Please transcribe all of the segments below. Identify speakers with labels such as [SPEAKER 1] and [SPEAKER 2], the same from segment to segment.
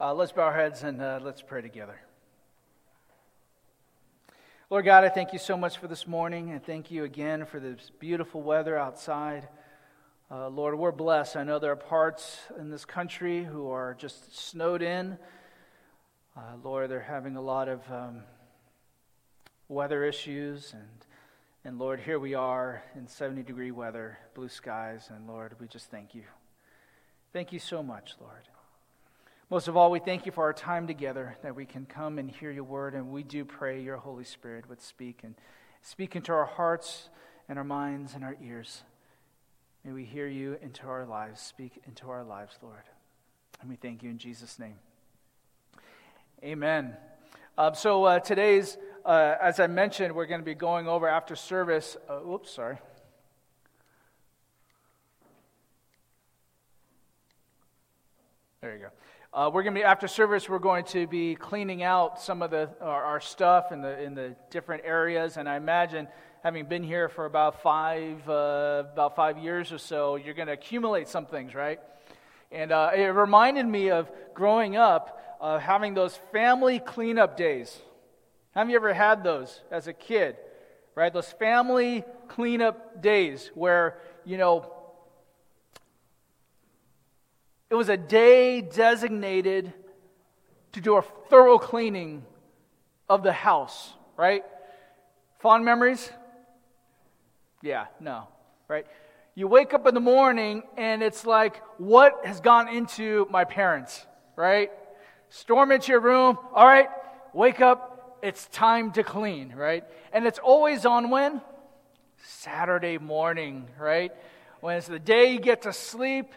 [SPEAKER 1] Uh, let's bow our heads and uh, let's pray together. Lord God, I thank you so much for this morning, and thank you again for this beautiful weather outside. Uh, Lord, we're blessed. I know there are parts in this country who are just snowed in. Uh, Lord, they're having a lot of um, weather issues, and and Lord, here we are in 70 degree weather, blue skies, and Lord, we just thank you. Thank you so much, Lord. Most of all, we thank you for our time together that we can come and hear your word, and we do pray your Holy Spirit would speak and speak into our hearts and our minds and our ears. May we hear you into our lives, speak into our lives, Lord. And we thank you in Jesus' name. Amen. Um, so uh, today's, uh, as I mentioned, we're going to be going over after service. Uh, oops, sorry. There you go. Uh, we're going to be after service. We're going to be cleaning out some of the our, our, stuff in the in the different areas. And I imagine, having been here for about five uh, about five years or so, you're going to accumulate some things, right? And uh, it reminded me of growing up, uh, having those family cleanup days. Have you ever had those as a kid? Right, those family cleanup days where you know it was a day designated to do a thorough cleaning of the house, right? Fond memories? Yeah, no, right? You wake up in the morning and it's like, what has gone into my parents, right? Storm into your room, all right, wake up, it's time to clean, right? And it's always on when? Saturday morning, right? When it's the day you get to sleep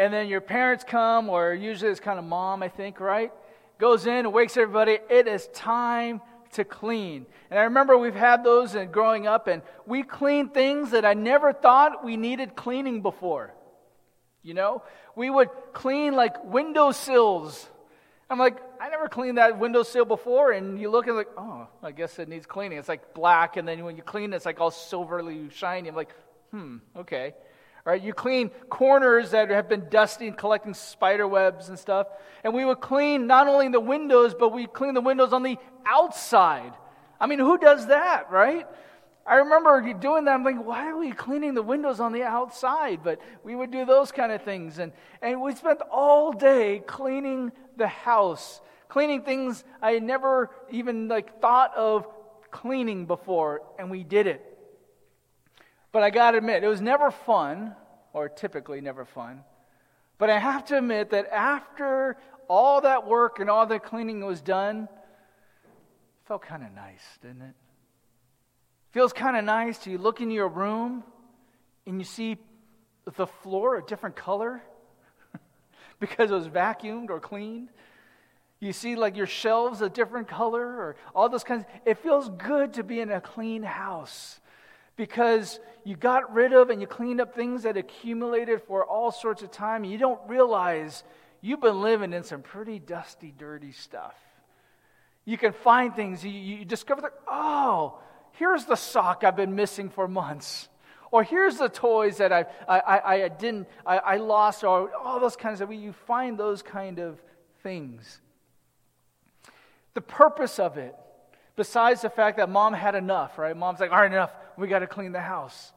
[SPEAKER 1] and then your parents come, or usually it's kind of mom, I think, right? Goes in and wakes everybody. It is time to clean. And I remember we've had those and growing up, and we clean things that I never thought we needed cleaning before. You know, we would clean like windowsills. I'm like, I never cleaned that windowsill before, and you look and like, oh, I guess it needs cleaning. It's like black, and then when you clean it, it's like all silverly shiny. I'm like, hmm, okay. Right? You clean corners that have been dusty and collecting spider webs and stuff. And we would clean not only the windows, but we clean the windows on the outside. I mean, who does that, right? I remember doing that. I'm like, why are we cleaning the windows on the outside? But we would do those kind of things. And, and we spent all day cleaning the house, cleaning things I had never even like thought of cleaning before, and we did it. But I got to admit, it was never fun, or typically never fun. But I have to admit that after all that work and all the cleaning was done, it felt kind of nice, didn't it? Feels kind of nice to you look in your room and you see the floor a different color because it was vacuumed or cleaned. You see like your shelves a different color or all those kinds. It feels good to be in a clean house because you got rid of and you cleaned up things that accumulated for all sorts of time. And you don't realize you've been living in some pretty dusty, dirty stuff. You can find things, you, you discover that, oh, here's the sock I've been missing for months. Or here's the toys that I, I, I, didn't, I, I lost, or all those kinds of, you find those kind of things. The purpose of it Besides the fact that mom had enough, right? Mom's like, all right, enough. We got to clean the house.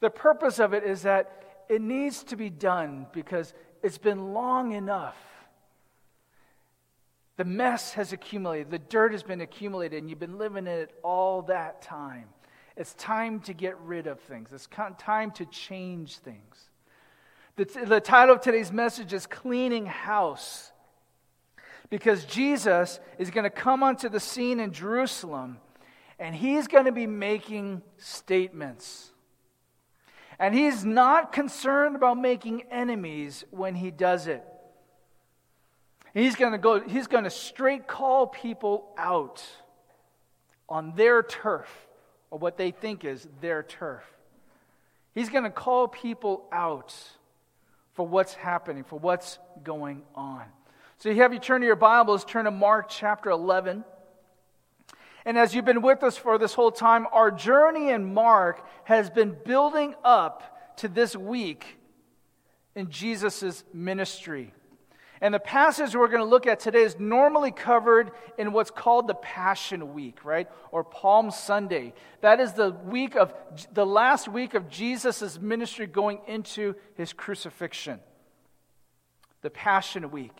[SPEAKER 1] The purpose of it is that it needs to be done because it's been long enough. The mess has accumulated, the dirt has been accumulated, and you've been living in it all that time. It's time to get rid of things, it's time to change things. The, t- the title of today's message is Cleaning House because Jesus is going to come onto the scene in Jerusalem and he's going to be making statements. And he's not concerned about making enemies when he does it. He's going to go he's going to straight call people out on their turf or what they think is their turf. He's going to call people out for what's happening, for what's going on. So you have you turn to your Bibles, turn to Mark chapter 11. And as you've been with us for this whole time, our journey in Mark has been building up to this week in Jesus' ministry. And the passage we're going to look at today is normally covered in what's called the Passion Week, right? Or Palm Sunday. That is the week of the last week of Jesus' ministry going into his crucifixion. The Passion Week.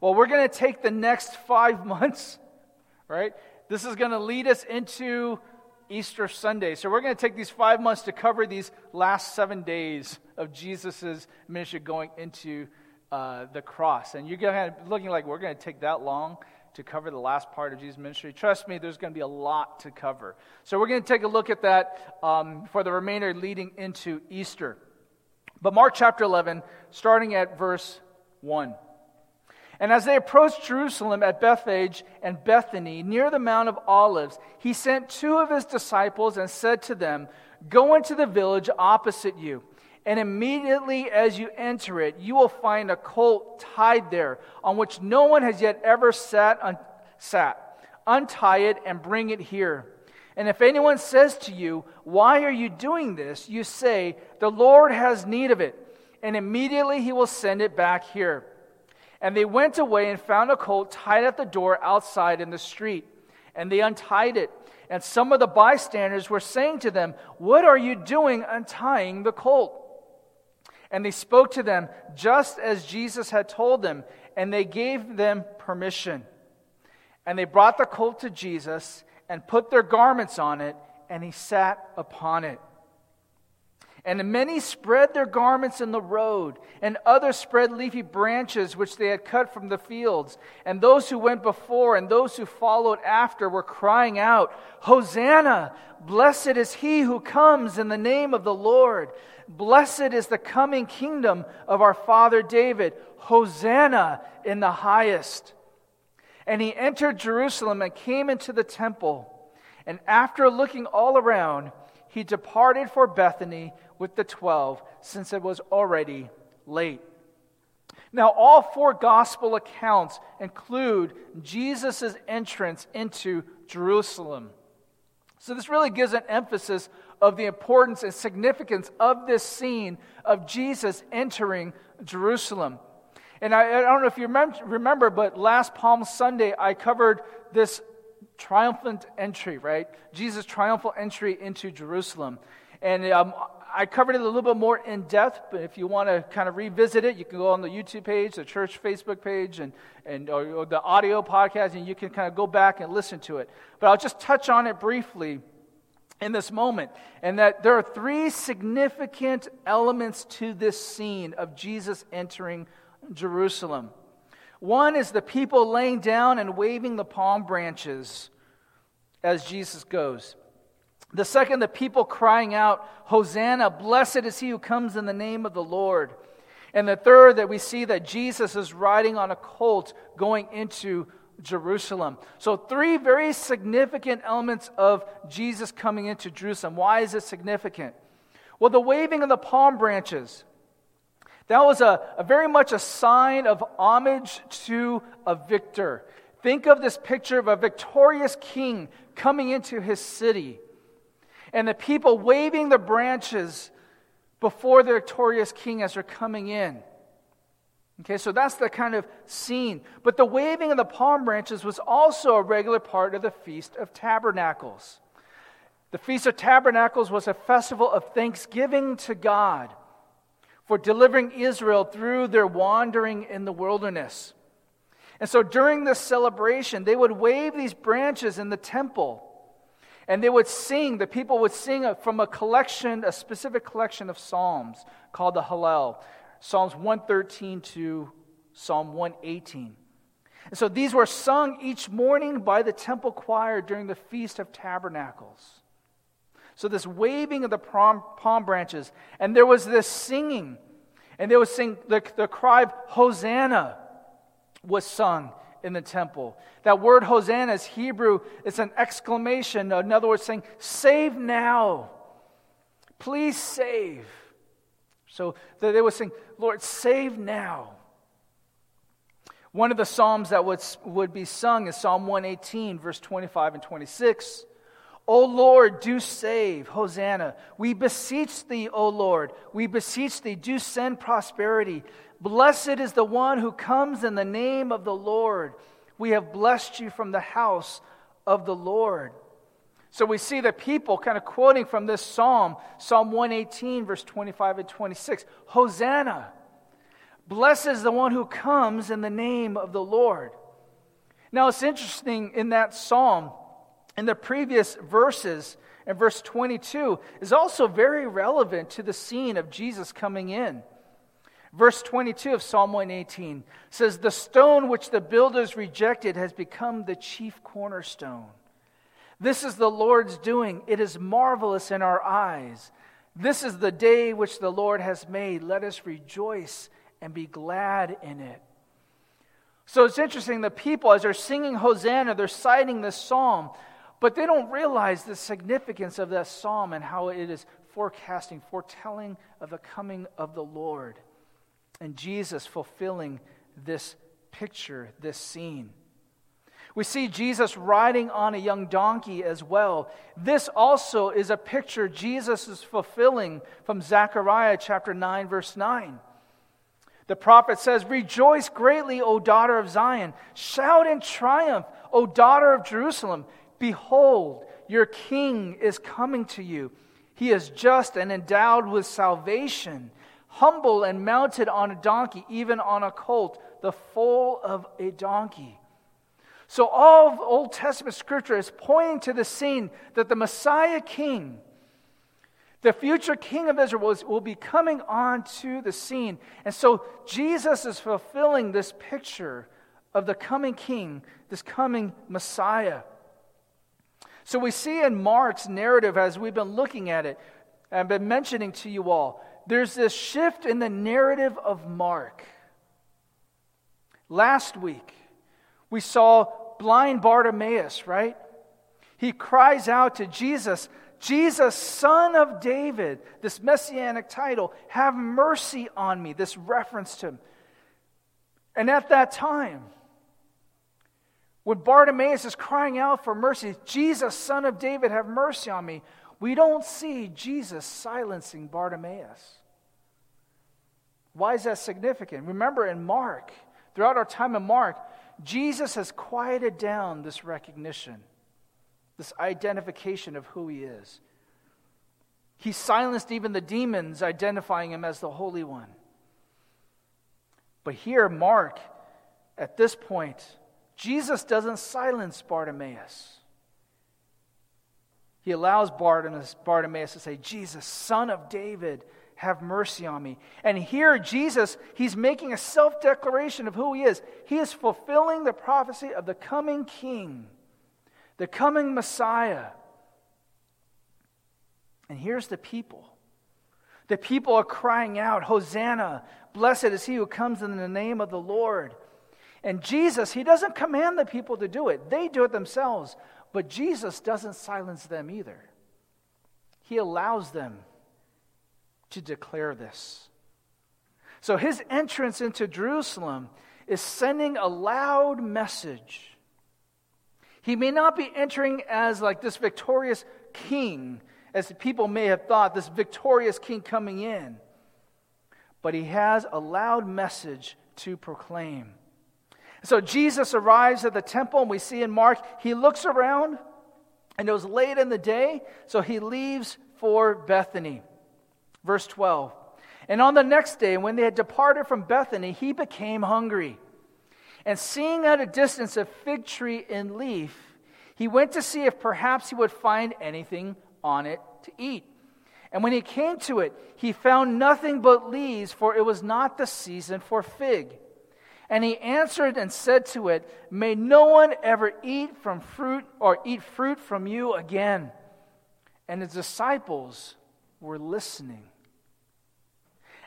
[SPEAKER 1] Well, we're going to take the next five months, right? This is going to lead us into Easter Sunday. So we're going to take these five months to cover these last seven days of Jesus' ministry going into uh, the cross. And you're going to looking like we're going to take that long to cover the last part of Jesus' ministry. Trust me, there's going to be a lot to cover. So we're going to take a look at that um, for the remainder leading into Easter. But Mark chapter 11, starting at verse 1. And as they approached Jerusalem at Bethphage and Bethany, near the Mount of Olives, he sent two of his disciples and said to them, Go into the village opposite you and immediately as you enter it, you will find a colt tied there on which no one has yet ever sat. Un- sat. Untie it and bring it here. And if anyone says to you, Why are you doing this? you say, The Lord has need of it. And immediately he will send it back here. And they went away and found a colt tied at the door outside in the street. And they untied it. And some of the bystanders were saying to them, What are you doing untying the colt? And they spoke to them just as Jesus had told them, and they gave them permission. And they brought the colt to Jesus and put their garments on it, and he sat upon it. And many spread their garments in the road, and others spread leafy branches which they had cut from the fields. And those who went before and those who followed after were crying out, Hosanna! Blessed is he who comes in the name of the Lord. Blessed is the coming kingdom of our father David. Hosanna in the highest. And he entered Jerusalem and came into the temple. And after looking all around, he departed for Bethany with the twelve, since it was already late. Now, all four gospel accounts include Jesus' entrance into Jerusalem. So, this really gives an emphasis of the importance and significance of this scene of Jesus entering Jerusalem. And I, I don't know if you remember, but last Palm Sunday, I covered this triumphant entry, right? Jesus' triumphal entry into Jerusalem. And um, I covered it a little bit more in depth, but if you want to kind of revisit it, you can go on the YouTube page, the church Facebook page, and, and or, or the audio podcast, and you can kind of go back and listen to it. But I'll just touch on it briefly in this moment, and that there are three significant elements to this scene of Jesus entering Jerusalem. One is the people laying down and waving the palm branches as Jesus goes. The second, the people crying out, Hosanna, blessed is he who comes in the name of the Lord. And the third, that we see that Jesus is riding on a colt going into Jerusalem. So, three very significant elements of Jesus coming into Jerusalem. Why is it significant? Well, the waving of the palm branches. That was a, a very much a sign of homage to a victor. Think of this picture of a victorious king coming into his city, and the people waving the branches before the victorious king as they're coming in. Okay, so that's the kind of scene. But the waving of the palm branches was also a regular part of the Feast of Tabernacles. The Feast of Tabernacles was a festival of thanksgiving to God for delivering Israel through their wandering in the wilderness. And so during this celebration, they would wave these branches in the temple. And they would sing, the people would sing from a collection, a specific collection of psalms called the Hallel. Psalms 113 to Psalm 118. And so these were sung each morning by the temple choir during the Feast of Tabernacles. So, this waving of the palm, palm branches, and there was this singing, and they would sing the, the cry of Hosanna was sung in the temple. That word Hosanna is Hebrew, it's an exclamation. In other words, saying, Save now. Please save. So they were saying, Lord, save now. One of the Psalms that would, would be sung is Psalm 118, verse 25 and 26. O Lord, do save. Hosanna. We beseech thee, O Lord. We beseech thee, do send prosperity. Blessed is the one who comes in the name of the Lord. We have blessed you from the house of the Lord. So we see the people kind of quoting from this psalm, Psalm 118, verse 25 and 26 Hosanna! Blessed is the one who comes in the name of the Lord. Now it's interesting in that psalm, in the previous verses, in verse 22, is also very relevant to the scene of Jesus coming in. Verse 22 of Psalm 118 says, The stone which the builders rejected has become the chief cornerstone. This is the Lord's doing. It is marvelous in our eyes. This is the day which the Lord has made. Let us rejoice and be glad in it. So it's interesting, the people, as they're singing Hosanna, they're citing this psalm, but they don't realize the significance of that psalm and how it is forecasting, foretelling of the coming of the Lord. And Jesus fulfilling this picture, this scene. We see Jesus riding on a young donkey as well. This also is a picture Jesus is fulfilling from Zechariah chapter 9, verse 9. The prophet says, Rejoice greatly, O daughter of Zion. Shout in triumph, O daughter of Jerusalem. Behold, your king is coming to you. He is just and endowed with salvation, humble and mounted on a donkey, even on a colt, the foal of a donkey. So, all of Old Testament scripture is pointing to the scene that the Messiah King, the future King of Israel, will, will be coming onto the scene. And so, Jesus is fulfilling this picture of the coming King, this coming Messiah. So, we see in Mark's narrative, as we've been looking at it, I've been mentioning to you all, there's this shift in the narrative of Mark. Last week, we saw blind Bartimaeus, right? He cries out to Jesus, Jesus, son of David, this messianic title, have mercy on me, this reference to him. And at that time, when Bartimaeus is crying out for mercy, Jesus, son of David, have mercy on me, we don't see Jesus silencing Bartimaeus. Why is that significant? Remember in Mark, throughout our time in Mark, Jesus has quieted down this recognition, this identification of who he is. He silenced even the demons, identifying him as the Holy One. But here, Mark, at this point, Jesus doesn't silence Bartimaeus. He allows Bartimaeus, Bartimaeus to say, Jesus, son of David, have mercy on me. And here, Jesus, he's making a self declaration of who he is. He is fulfilling the prophecy of the coming king, the coming Messiah. And here's the people. The people are crying out, Hosanna, blessed is he who comes in the name of the Lord. And Jesus, he doesn't command the people to do it, they do it themselves. But Jesus doesn't silence them either, he allows them to declare this. So his entrance into Jerusalem is sending a loud message. He may not be entering as like this victorious king, as people may have thought, this victorious king coming in, but he has a loud message to proclaim. So Jesus arrives at the temple, and we see in Mark, he looks around, and it was late in the day, so he leaves for Bethany. Verse 12. And on the next day, when they had departed from Bethany, he became hungry. And seeing at a distance a fig tree in leaf, he went to see if perhaps he would find anything on it to eat. And when he came to it, he found nothing but leaves, for it was not the season for fig. And he answered and said to it, May no one ever eat from fruit or eat fruit from you again. And his disciples were listening.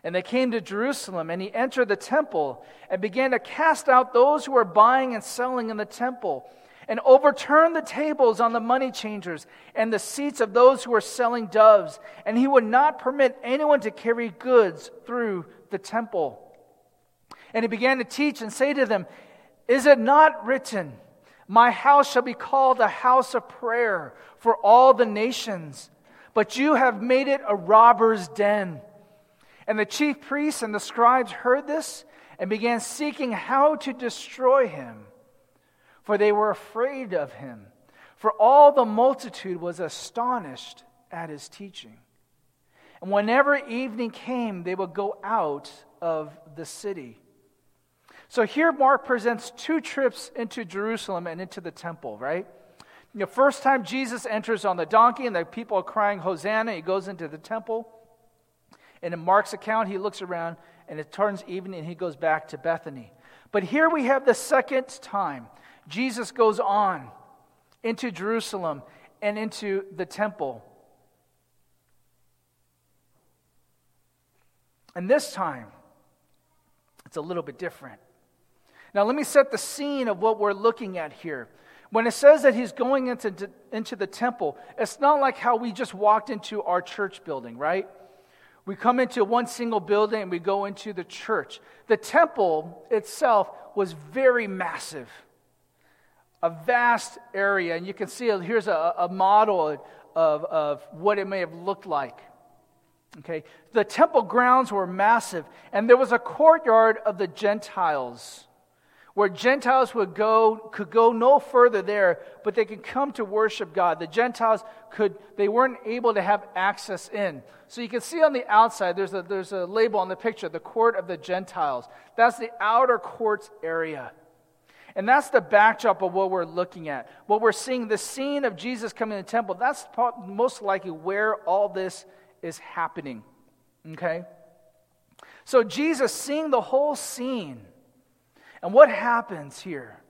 [SPEAKER 1] And they came to Jerusalem, and he entered the temple and began to cast out those who were buying and selling in the temple, and overturned the tables on the money changers and the seats of those who were selling doves. And he would not permit anyone to carry goods through the temple. And he began to teach and say to them, Is it not written, My house shall be called a house of prayer for all the nations, but you have made it a robber's den. And the chief priests and the scribes heard this and began seeking how to destroy him, for they were afraid of him. For all the multitude was astonished at his teaching. And whenever evening came, they would go out of the city. So here Mark presents two trips into Jerusalem and into the temple, right? The first time Jesus enters on the donkey and the people are crying, Hosanna, he goes into the temple. And in Mark's account, he looks around and it turns evening and he goes back to Bethany. But here we have the second time. Jesus goes on into Jerusalem and into the temple. And this time, it's a little bit different. Now, let me set the scene of what we're looking at here. When it says that he's going into, into the temple, it's not like how we just walked into our church building, right? We come into one single building and we go into the church. The temple itself was very massive, a vast area. And you can see here's a, a model of, of what it may have looked like. Okay, the temple grounds were massive, and there was a courtyard of the Gentiles where Gentiles would go, could go no further there, but they could come to worship God. The Gentiles could, they weren't able to have access in. So you can see on the outside, there's a, there's a label on the picture, the court of the Gentiles. That's the outer courts area. And that's the backdrop of what we're looking at. What we're seeing, the scene of Jesus coming to the temple, that's most likely where all this is happening. Okay? So Jesus seeing the whole scene and what happens here?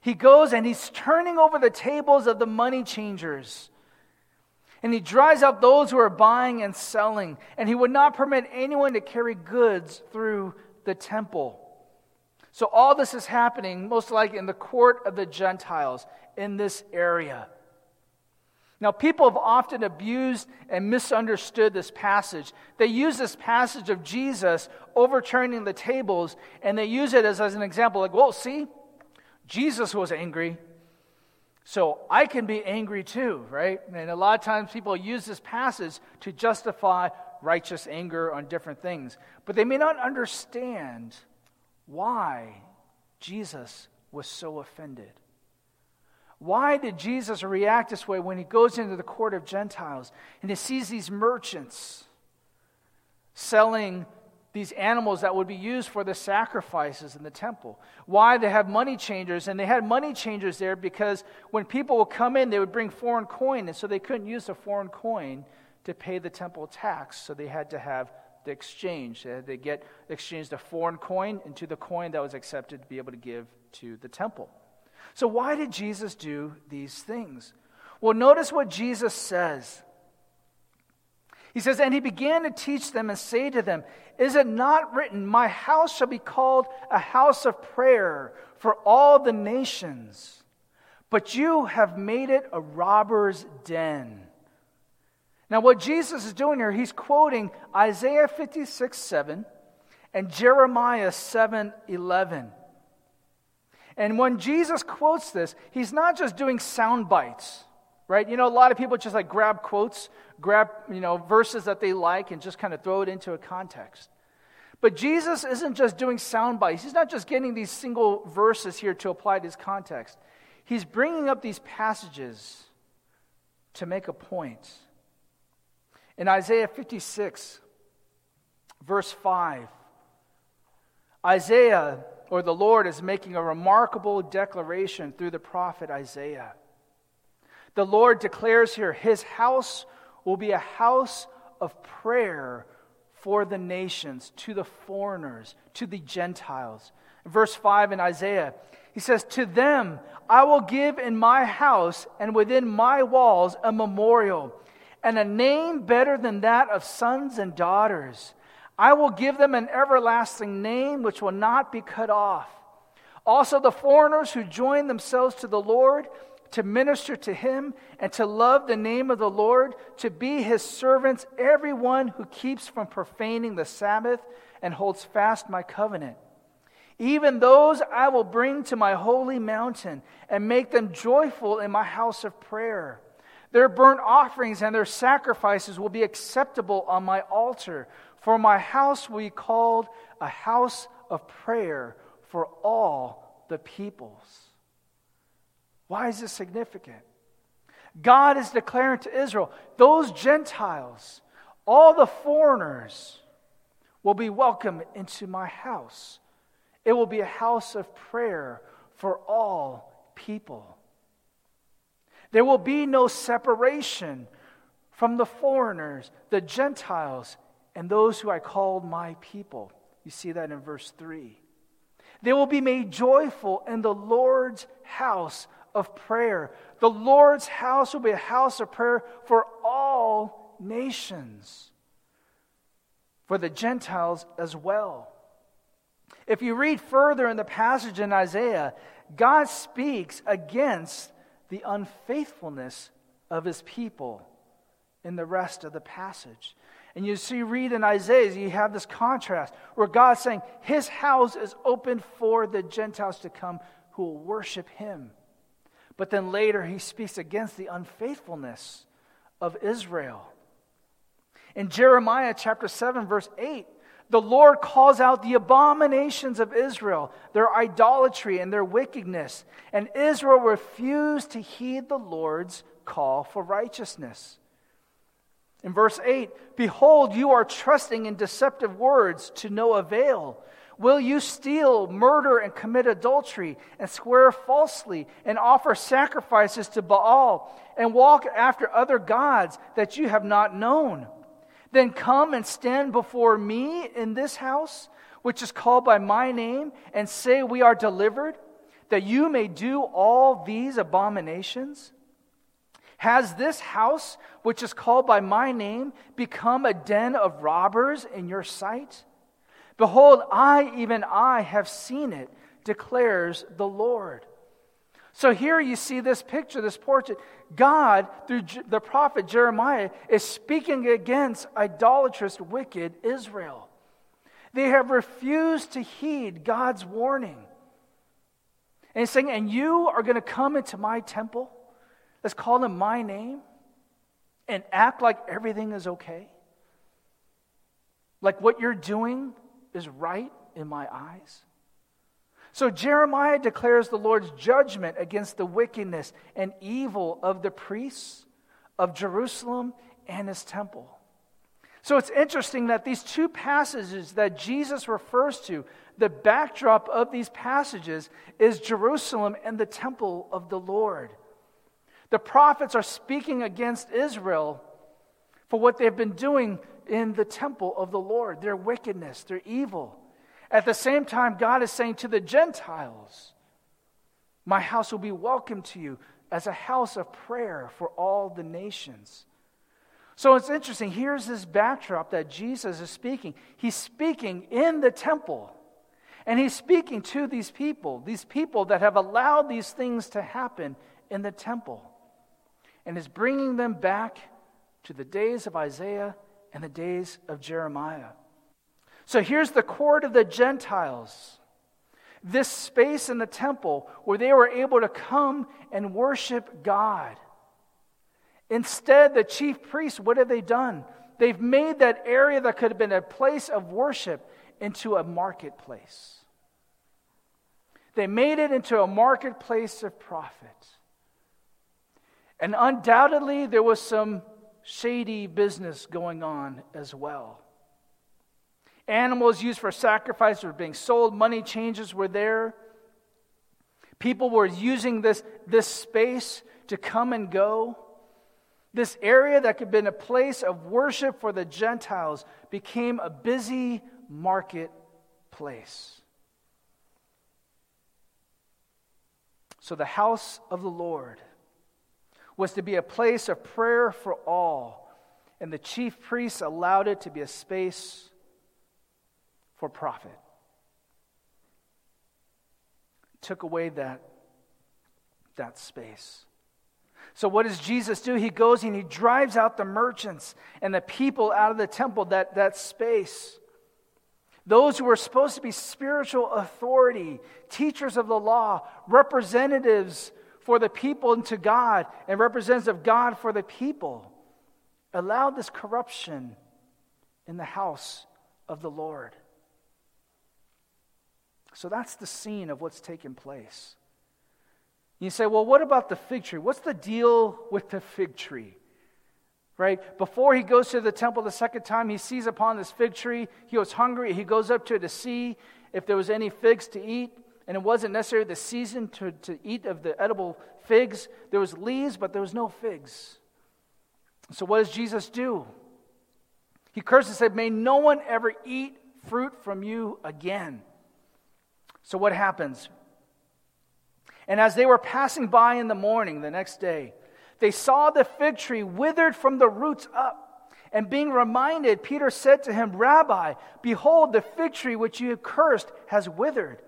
[SPEAKER 1] He goes and he's turning over the tables of the money changers. And he drives out those who are buying and selling. And he would not permit anyone to carry goods through the temple. So all this is happening, most likely in the court of the Gentiles in this area. Now, people have often abused and misunderstood this passage. They use this passage of Jesus overturning the tables, and they use it as, as an example like, well, see, Jesus was angry, so I can be angry too, right? And a lot of times people use this passage to justify righteous anger on different things, but they may not understand why Jesus was so offended. Why did Jesus react this way when he goes into the court of Gentiles and he sees these merchants selling these animals that would be used for the sacrifices in the temple? Why they have money changers, and they had money changers there because when people would come in, they would bring foreign coin, and so they couldn't use the foreign coin to pay the temple tax, so they had to have the exchange. They had to get exchange the foreign coin into the coin that was accepted to be able to give to the temple. So, why did Jesus do these things? Well, notice what Jesus says. He says, And he began to teach them and say to them, Is it not written, My house shall be called a house of prayer for all the nations? But you have made it a robber's den. Now, what Jesus is doing here, he's quoting Isaiah 56 7 and Jeremiah 7 11. And when Jesus quotes this, he's not just doing sound bites, right? You know, a lot of people just like grab quotes, grab, you know, verses that they like and just kind of throw it into a context. But Jesus isn't just doing sound bites. He's not just getting these single verses here to apply to his context. He's bringing up these passages to make a point. In Isaiah 56, verse 5, Isaiah or the Lord is making a remarkable declaration through the prophet Isaiah. The Lord declares here, His house will be a house of prayer for the nations, to the foreigners, to the Gentiles. Verse 5 in Isaiah, he says, To them I will give in my house and within my walls a memorial, and a name better than that of sons and daughters. I will give them an everlasting name which will not be cut off. Also, the foreigners who join themselves to the Lord to minister to him and to love the name of the Lord, to be his servants, everyone who keeps from profaning the Sabbath and holds fast my covenant. Even those I will bring to my holy mountain and make them joyful in my house of prayer. Their burnt offerings and their sacrifices will be acceptable on my altar For my house will be called a house of prayer for all the peoples. Why is this significant? God is declaring to Israel, those Gentiles, all the foreigners, will be welcome into my house. It will be a house of prayer for all people. There will be no separation from the foreigners, the Gentiles, and those who I called my people. You see that in verse 3. They will be made joyful in the Lord's house of prayer. The Lord's house will be a house of prayer for all nations, for the Gentiles as well. If you read further in the passage in Isaiah, God speaks against the unfaithfulness of his people in the rest of the passage. And you see, read in Isaiah, you have this contrast where God's saying his house is open for the Gentiles to come who will worship him. But then later he speaks against the unfaithfulness of Israel. In Jeremiah chapter 7, verse 8, the Lord calls out the abominations of Israel, their idolatry and their wickedness. And Israel refused to heed the Lord's call for righteousness. In verse 8, behold, you are trusting in deceptive words to no avail. Will you steal, murder, and commit adultery, and swear falsely, and offer sacrifices to Baal, and walk after other gods that you have not known? Then come and stand before me in this house, which is called by my name, and say, We are delivered, that you may do all these abominations? Has this house, which is called by my name, become a den of robbers in your sight? Behold, I, even I, have seen it, declares the Lord. So here you see this picture, this portrait. God, through the prophet Jeremiah, is speaking against idolatrous, wicked Israel. They have refused to heed God's warning. And he's saying, And you are going to come into my temple? Let's call him my name and act like everything is okay? Like what you're doing is right in my eyes? So Jeremiah declares the Lord's judgment against the wickedness and evil of the priests of Jerusalem and his temple. So it's interesting that these two passages that Jesus refers to, the backdrop of these passages is Jerusalem and the temple of the Lord. The prophets are speaking against Israel for what they've been doing in the temple of the Lord, their wickedness, their evil. At the same time, God is saying to the Gentiles, My house will be welcome to you as a house of prayer for all the nations. So it's interesting. Here's this backdrop that Jesus is speaking. He's speaking in the temple. And he's speaking to these people, these people that have allowed these things to happen in the temple and is bringing them back to the days of Isaiah and the days of Jeremiah. So here's the court of the Gentiles, this space in the temple where they were able to come and worship God. Instead, the chief priests, what have they done? They've made that area that could have been a place of worship into a marketplace. They made it into a marketplace of profit. And undoubtedly, there was some shady business going on as well. Animals used for sacrifice were being sold, money changes were there. People were using this, this space to come and go. This area that could have been a place of worship for the Gentiles became a busy marketplace. So the house of the Lord was to be a place of prayer for all, and the chief priests allowed it to be a space for profit. Took away that, that space. So, what does Jesus do? He goes and he drives out the merchants and the people out of the temple, that, that space. Those who were supposed to be spiritual authority, teachers of the law, representatives for the people and to God and representatives of God for the people allowed this corruption in the house of the Lord. So that's the scene of what's taken place. You say, well, what about the fig tree? What's the deal with the fig tree? Right? Before he goes to the temple the second time, he sees upon this fig tree. He was hungry. He goes up to it to see if there was any figs to eat. And it wasn't necessarily the season to, to eat of the edible figs. There was leaves, but there was no figs. So what does Jesus do? He cursed and said, May no one ever eat fruit from you again. So what happens? And as they were passing by in the morning the next day, they saw the fig tree withered from the roots up. And being reminded, Peter said to him, Rabbi, behold, the fig tree which you have cursed has withered.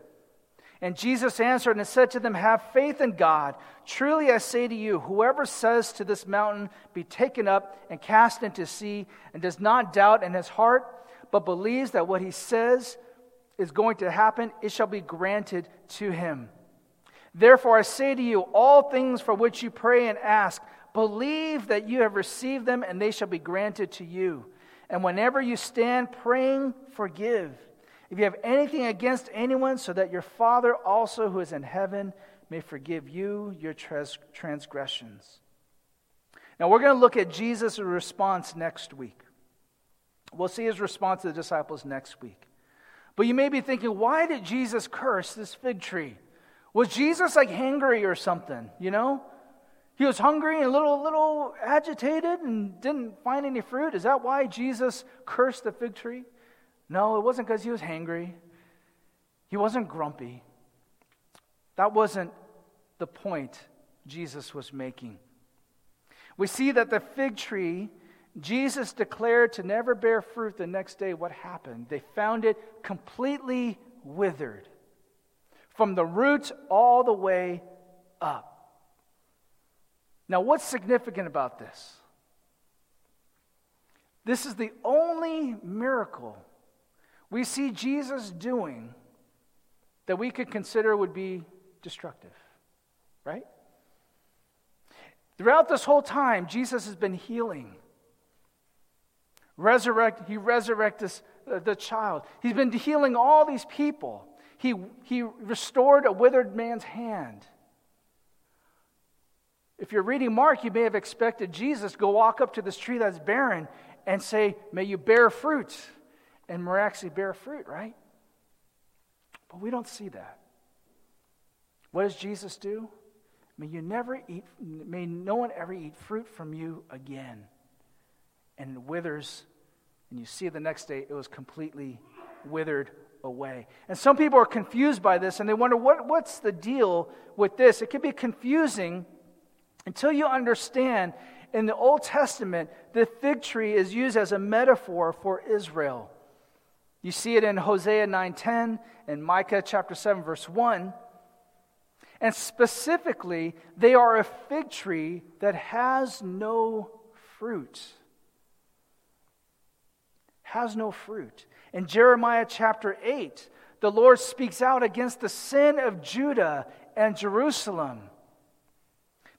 [SPEAKER 1] And Jesus answered and said to them, Have faith in God. Truly I say to you, whoever says to this mountain, Be taken up and cast into sea, and does not doubt in his heart, but believes that what he says is going to happen, it shall be granted to him. Therefore, I say to you, all things for which you pray and ask, believe that you have received them, and they shall be granted to you. And whenever you stand praying, forgive. If you have anything against anyone, so that your Father also who is in heaven may forgive you your trans- transgressions. Now, we're going to look at Jesus' response next week. We'll see his response to the disciples next week. But you may be thinking, why did Jesus curse this fig tree? Was Jesus like hangry or something, you know? He was hungry and a little, little agitated and didn't find any fruit. Is that why Jesus cursed the fig tree? No, it wasn't because he was hangry. He wasn't grumpy. That wasn't the point Jesus was making. We see that the fig tree, Jesus declared to never bear fruit the next day. What happened? They found it completely withered from the roots all the way up. Now, what's significant about this? This is the only miracle we see Jesus doing that we could consider would be destructive, right? Throughout this whole time, Jesus has been healing. Resurrect, he resurrected uh, the child. He's been healing all these people. He, he restored a withered man's hand. If you're reading Mark, you may have expected Jesus go walk up to this tree that's barren and say, May you bear fruit, and miraculously bear fruit, right? But we don't see that. What does Jesus do? May you never eat, may no one ever eat fruit from you again. And it withers, and you see the next day it was completely withered away. And some people are confused by this and they wonder what, what's the deal with this? It can be confusing until you understand in the Old Testament, the fig tree is used as a metaphor for Israel. You see it in Hosea 9:10 and Micah chapter 7 verse 1. And specifically, they are a fig tree that has no fruit. Has no fruit. In Jeremiah chapter 8, the Lord speaks out against the sin of Judah and Jerusalem.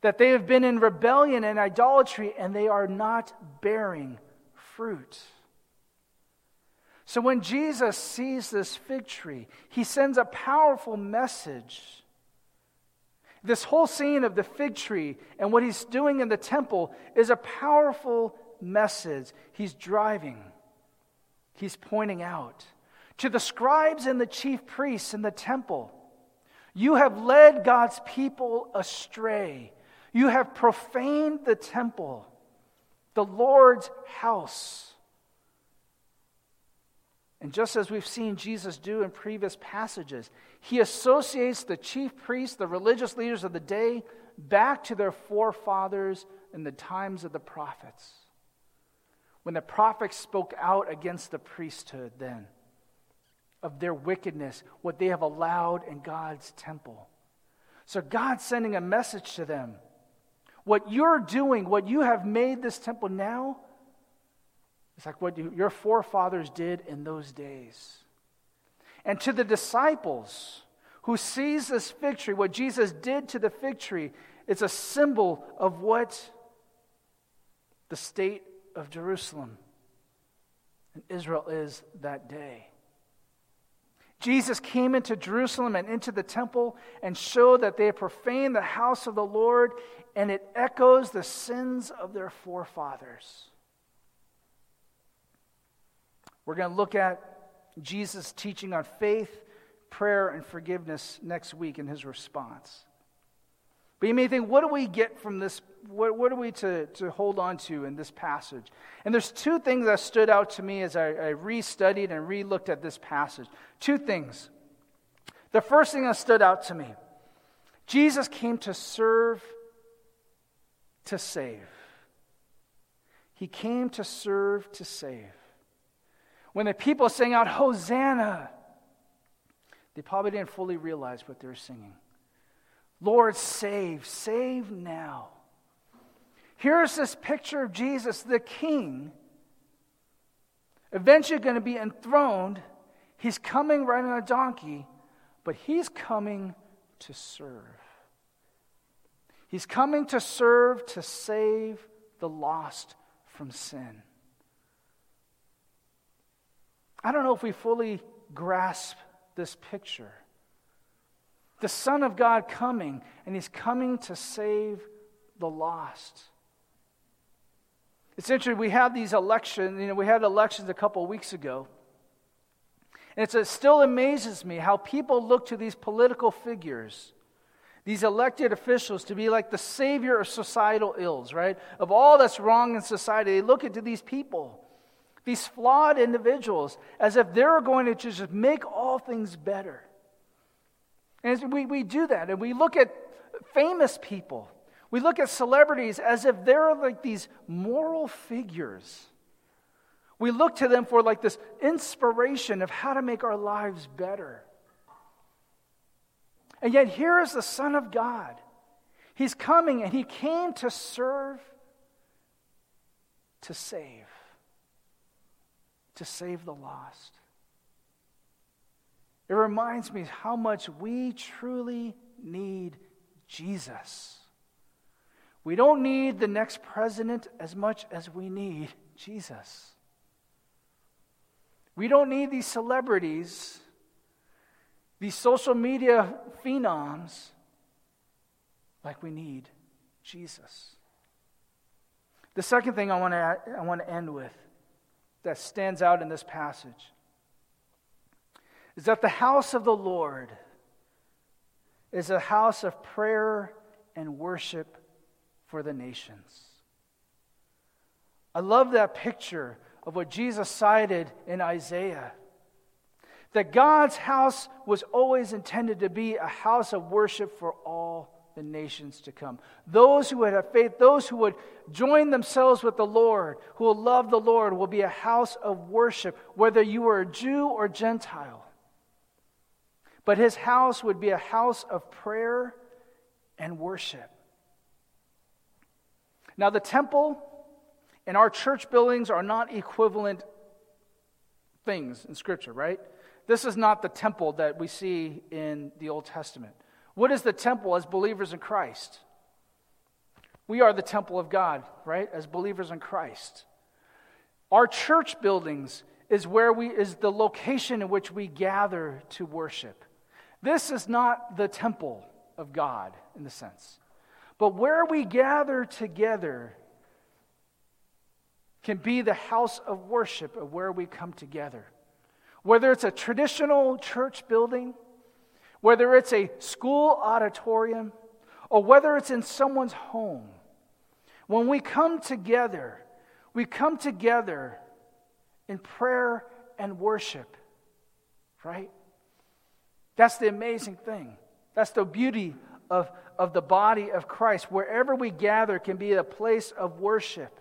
[SPEAKER 1] That they have been in rebellion and idolatry and they are not bearing fruit. So when Jesus sees this fig tree, he sends a powerful message. This whole scene of the fig tree and what he's doing in the temple is a powerful message he's driving he's pointing out to the scribes and the chief priests in the temple you have led God's people astray. You have profaned the temple, the Lord's house. And just as we've seen Jesus do in previous passages, he associates the chief priests, the religious leaders of the day, back to their forefathers in the times of the prophets when the prophets spoke out against the priesthood then of their wickedness, what they have allowed in God's temple. So God's sending a message to them. What you're doing, what you have made this temple now, it's like what your forefathers did in those days. And to the disciples who sees this fig tree, what Jesus did to the fig tree, it's a symbol of what the state of Jerusalem And Israel is that day. Jesus came into Jerusalem and into the temple and showed that they profaned the house of the Lord, and it echoes the sins of their forefathers. We're going to look at Jesus' teaching on faith, prayer, and forgiveness next week in his response. But you may think, what do we get from this? What, what are we to, to hold on to in this passage? And there's two things that stood out to me as I, I restudied and re looked at this passage. Two things. The first thing that stood out to me Jesus came to serve, to save. He came to serve, to save. When the people sang out, Hosanna, they probably didn't fully realize what they were singing. Lord, save, save now. Here's this picture of Jesus, the King, eventually going to be enthroned. He's coming riding on a donkey, but he's coming to serve. He's coming to serve to save the lost from sin. I don't know if we fully grasp this picture the Son of God coming, and He's coming to save the lost. It's interesting, we have these elections, you know, we had elections a couple weeks ago. And it still amazes me how people look to these political figures, these elected officials, to be like the savior of societal ills, right? Of all that's wrong in society. They look into these people, these flawed individuals, as if they're going to just make all things better. And we, we do that, and we look at famous people. We look at celebrities as if they're like these moral figures. We look to them for like this inspiration of how to make our lives better. And yet, here is the Son of God. He's coming and he came to serve, to save, to save the lost. It reminds me how much we truly need Jesus. We don't need the next president as much as we need Jesus. We don't need these celebrities, these social media phenoms, like we need Jesus. The second thing I want to, I want to end with that stands out in this passage is that the house of the Lord is a house of prayer and worship for the nations. I love that picture of what Jesus cited in Isaiah. That God's house was always intended to be a house of worship for all the nations to come. Those who would have faith, those who would join themselves with the Lord, who will love the Lord, will be a house of worship, whether you are a Jew or Gentile. But his house would be a house of prayer and worship. Now, the temple and our church buildings are not equivalent things in Scripture, right? This is not the temple that we see in the Old Testament. What is the temple as believers in Christ? We are the temple of God, right? As believers in Christ. Our church buildings is where we is the location in which we gather to worship. This is not the temple of God in the sense. But where we gather together can be the house of worship of where we come together. Whether it's a traditional church building, whether it's a school auditorium, or whether it's in someone's home, when we come together, we come together in prayer and worship, right? That's the amazing thing. That's the beauty of, of the body of Christ. Wherever we gather can be a place of worship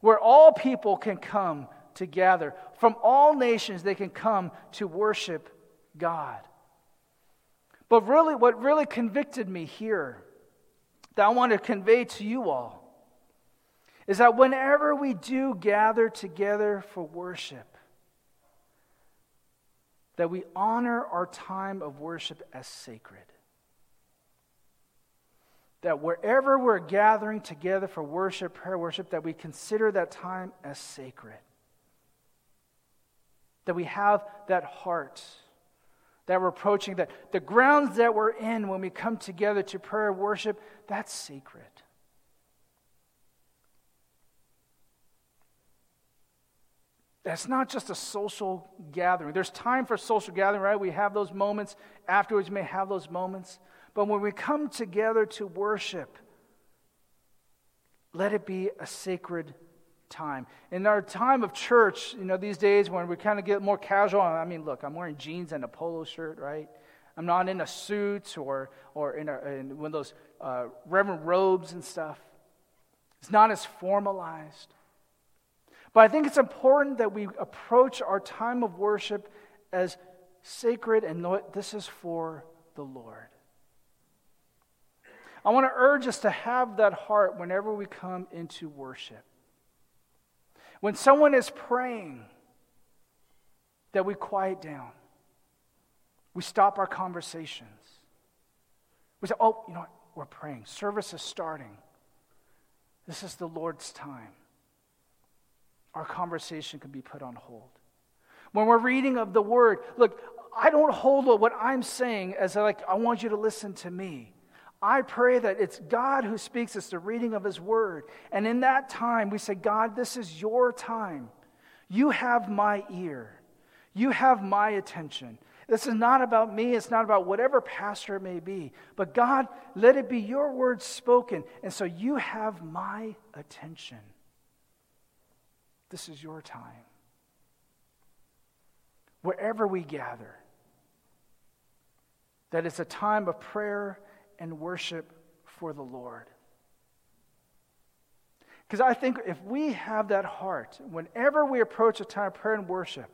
[SPEAKER 1] where all people can come together. From all nations, they can come to worship God. But really, what really convicted me here, that I want to convey to you all, is that whenever we do gather together for worship, that we honor our time of worship as sacred. That wherever we're gathering together for worship, prayer, worship, that we consider that time as sacred. That we have that heart, that we're approaching, that the grounds that we're in when we come together to prayer and worship, that's sacred. That's not just a social gathering. There's time for social gathering, right? We have those moments. Afterwards, we may have those moments. But when we come together to worship, let it be a sacred time. In our time of church, you know, these days when we kind of get more casual, I mean, look, I'm wearing jeans and a polo shirt, right? I'm not in a suit or, or in, a, in one of those uh, reverend robes and stuff. It's not as formalized. But I think it's important that we approach our time of worship as sacred and know this is for the Lord. I want to urge us to have that heart whenever we come into worship. When someone is praying, that we quiet down. We stop our conversations. We say, oh, you know what? We're praying. Service is starting. This is the Lord's time. Our conversation can be put on hold. When we're reading of the word, look, I don't hold what I'm saying as like, I want you to listen to me. I pray that it's God who speaks, it's the reading of His Word. And in that time, we say, God, this is your time. You have my ear, you have my attention. This is not about me, it's not about whatever pastor it may be. But God, let it be your word spoken. And so you have my attention. This is your time. Wherever we gather, that it's a time of prayer and worship for the Lord. Because I think if we have that heart, whenever we approach a time of prayer and worship,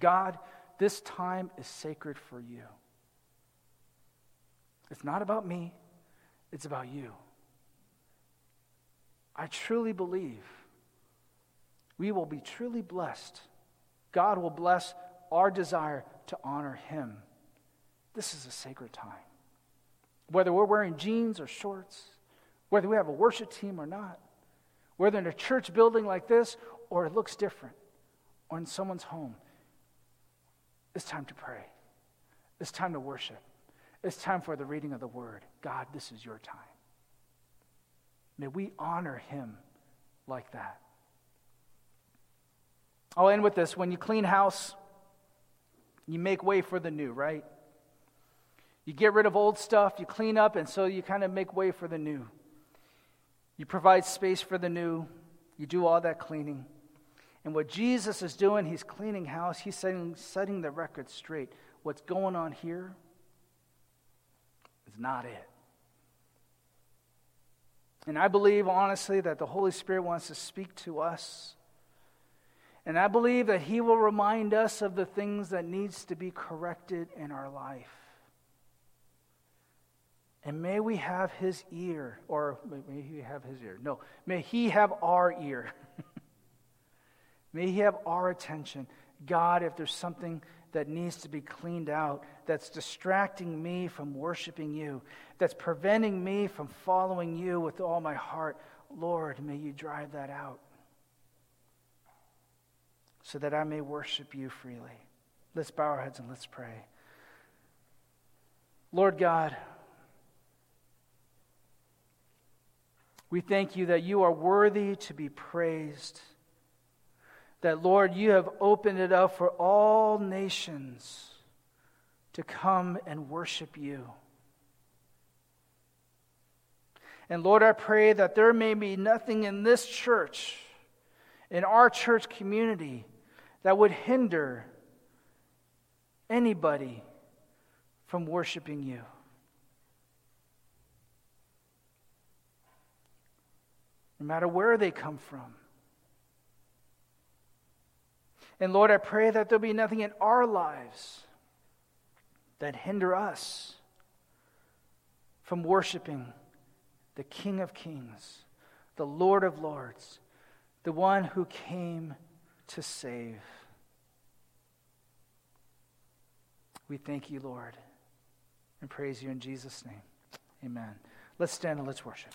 [SPEAKER 1] God, this time is sacred for you. It's not about me, it's about you. I truly believe we will be truly blessed. God will bless our desire to honor Him. This is a sacred time. Whether we're wearing jeans or shorts, whether we have a worship team or not, whether in a church building like this or it looks different, or in someone's home, it's time to pray. It's time to worship. It's time for the reading of the word. God, this is your time. May we honor him like that. I'll end with this. When you clean house, you make way for the new, right? You get rid of old stuff, you clean up, and so you kind of make way for the new. You provide space for the new, you do all that cleaning. And what Jesus is doing, he's cleaning house, he's setting, setting the record straight. What's going on here is not it. And I believe, honestly, that the Holy Spirit wants to speak to us. And I believe that he will remind us of the things that needs to be corrected in our life. And may we have his ear, or may he have his ear. No, may he have our ear. may he have our attention. God, if there's something that needs to be cleaned out, that's distracting me from worshiping you, that's preventing me from following you with all my heart, Lord, may you drive that out so that I may worship you freely. Let's bow our heads and let's pray. Lord God, We thank you that you are worthy to be praised. That, Lord, you have opened it up for all nations to come and worship you. And Lord, I pray that there may be nothing in this church, in our church community, that would hinder anybody from worshiping you. No matter where they come from. And Lord, I pray that there'll be nothing in our lives that hinder us from worshiping the King of Kings, the Lord of Lords, the one who came to save. We thank you, Lord, and praise you in Jesus' name. Amen. Let's stand and let's worship.